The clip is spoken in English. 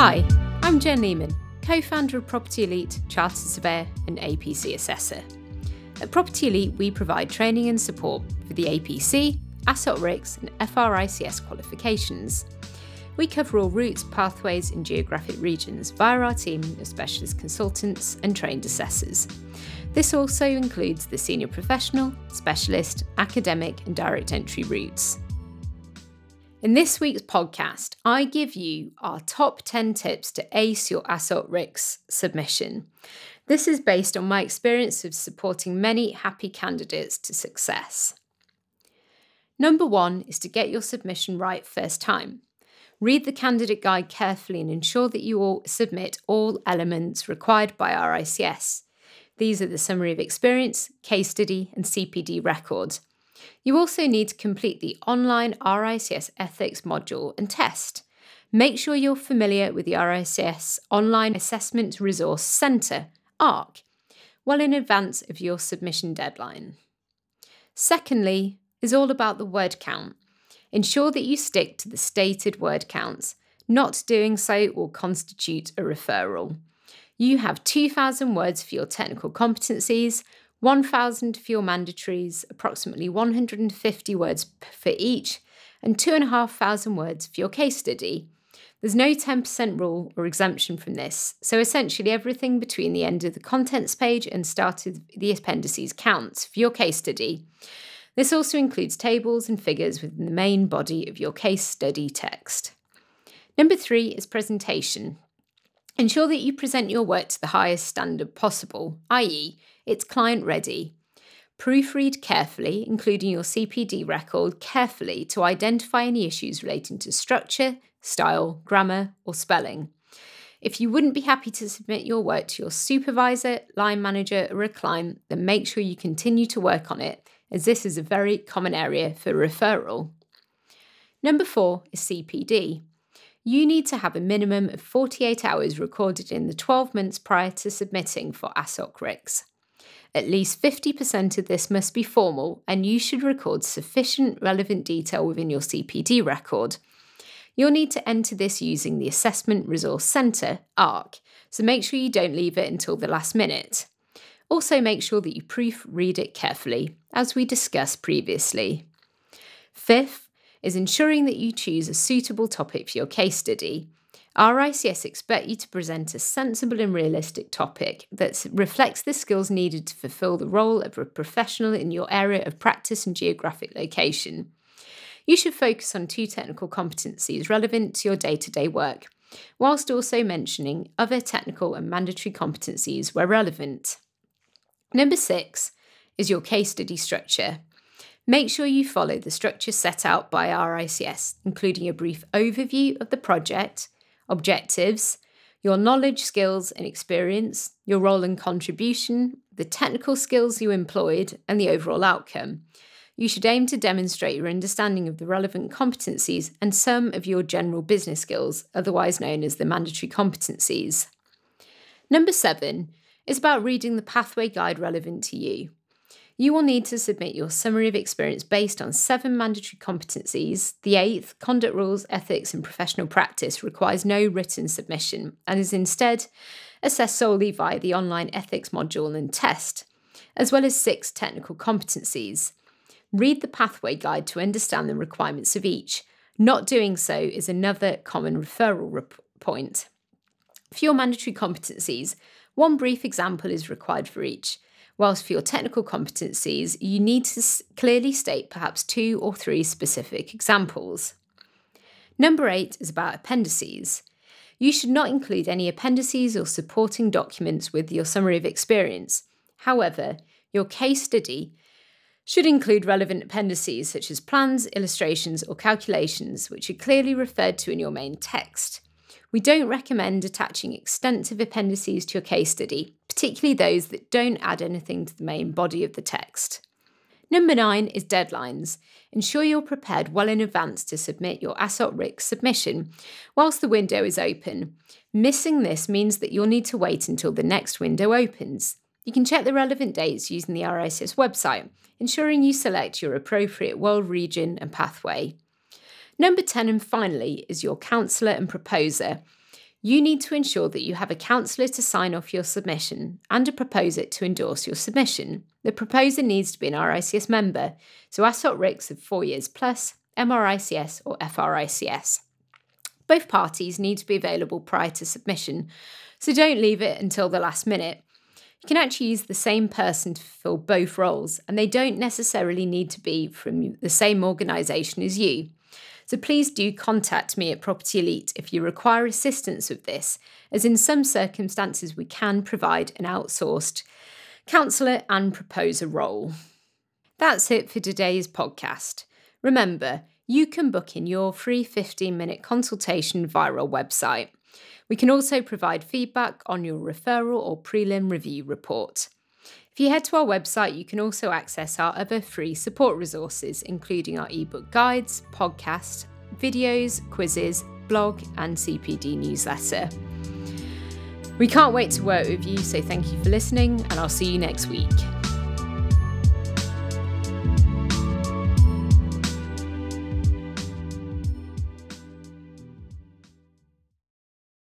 Hi, I'm Jen Lemen, co founder of Property Elite, Chartered Surveyor, and APC Assessor. At Property Elite, we provide training and support for the APC, AssocRICS, and FRICS qualifications. We cover all routes, pathways, and geographic regions via our team of specialist consultants and trained assessors. This also includes the senior professional, specialist, academic, and direct entry routes. In this week's podcast, I give you our top 10 tips to ace your AssocRICS submission. This is based on my experience of supporting many happy candidates to success. Number one is to get your submission right first time. Read the candidate guide carefully and ensure that you all submit all elements required by RICS. These are the summary of experience, case study, and CPD records. You also need to complete the online RICS ethics module and test. Make sure you're familiar with the RICS Online Assessment Resource Centre, ARC, well in advance of your submission deadline. Secondly, is all about the word count. Ensure that you stick to the stated word counts. Not doing so will constitute a referral. You have 2,000 words for your technical competencies, 1,000 for your mandatories, approximately 150 words for each, and 2,500 words for your case study. There's no 10% rule or exemption from this, so essentially everything between the end of the contents page and start of the appendices counts for your case study. This also includes tables and figures within the main body of your case study text. Number three is presentation. Ensure that you present your work to the highest standard possible, i.e., it's client ready. Proofread carefully, including your CPD record carefully to identify any issues relating to structure, style, grammar, or spelling. If you wouldn't be happy to submit your work to your supervisor, line manager, or a client, then make sure you continue to work on it as this is a very common area for referral. Number four is CPD. You need to have a minimum of 48 hours recorded in the 12 months prior to submitting for AssocRICS. At least 50% of this must be formal, and you should record sufficient relevant detail within your CPD record. You'll need to enter this using the Assessment Resource Centre, ARC, so make sure you don't leave it until the last minute. Also, make sure that you proofread it carefully, as we discussed previously. Fifth is ensuring that you choose a suitable topic for your case study. RICS expect you to present a sensible and realistic topic that reflects the skills needed to fulfill the role of a professional in your area of practice and geographic location. You should focus on two technical competencies relevant to your day to day work, whilst also mentioning other technical and mandatory competencies where relevant. Number six is your case study structure. Make sure you follow the structure set out by RICS, including a brief overview of the project, objectives, your knowledge, skills, and experience, your role and contribution, the technical skills you employed, and the overall outcome. You should aim to demonstrate your understanding of the relevant competencies and some of your general business skills, otherwise known as the mandatory competencies. Number seven is about reading the pathway guide relevant to you. You will need to submit your summary of experience based on seven mandatory competencies. The eighth, conduct rules, ethics, and professional practice, requires no written submission and is instead assessed solely via the online ethics module and test, as well as six technical competencies. Read the pathway guide to understand the requirements of each. Not doing so is another common referral rep- point. For your mandatory competencies, one brief example is required for each, whilst for your technical competencies, you need to clearly state perhaps two or three specific examples. Number eight is about appendices. You should not include any appendices or supporting documents with your summary of experience. However, your case study should include relevant appendices such as plans, illustrations, or calculations, which are clearly referred to in your main text. We don't recommend attaching extensive appendices to your case study, particularly those that don't add anything to the main body of the text. Number nine is deadlines. Ensure you're prepared well in advance to submit your AssocRICS submission whilst the window is open. Missing this means that you'll need to wait until the next window opens. You can check the relevant dates using the RICS website, ensuring you select your appropriate world region and pathway. Number 10, and finally, is your counsellor and proposer. You need to ensure that you have a counsellor to sign off your submission and a proposer to endorse your submission. The proposer needs to be an RICS member, so AssocRICS of four years plus, MRICS or FRICS. Both parties need to be available prior to submission, so don't leave it until the last minute. You can actually use the same person to fulfill both roles, and they don't necessarily need to be from the same organisation as you. So please do contact me at Property Elite if you require assistance with this, as in some circumstances we can provide an outsourced counsellor and proposer role. That's it for today's podcast. Remember, you can book in your free 15 minute consultation via our website. We can also provide feedback on your referral or prelim review report. If you head to our website, you can also access our other free support resources, including our ebook guides, podcast, videos, quizzes, blog, and CPD newsletter. We can't wait to work with you, so thank you for listening, and I'll see you next week.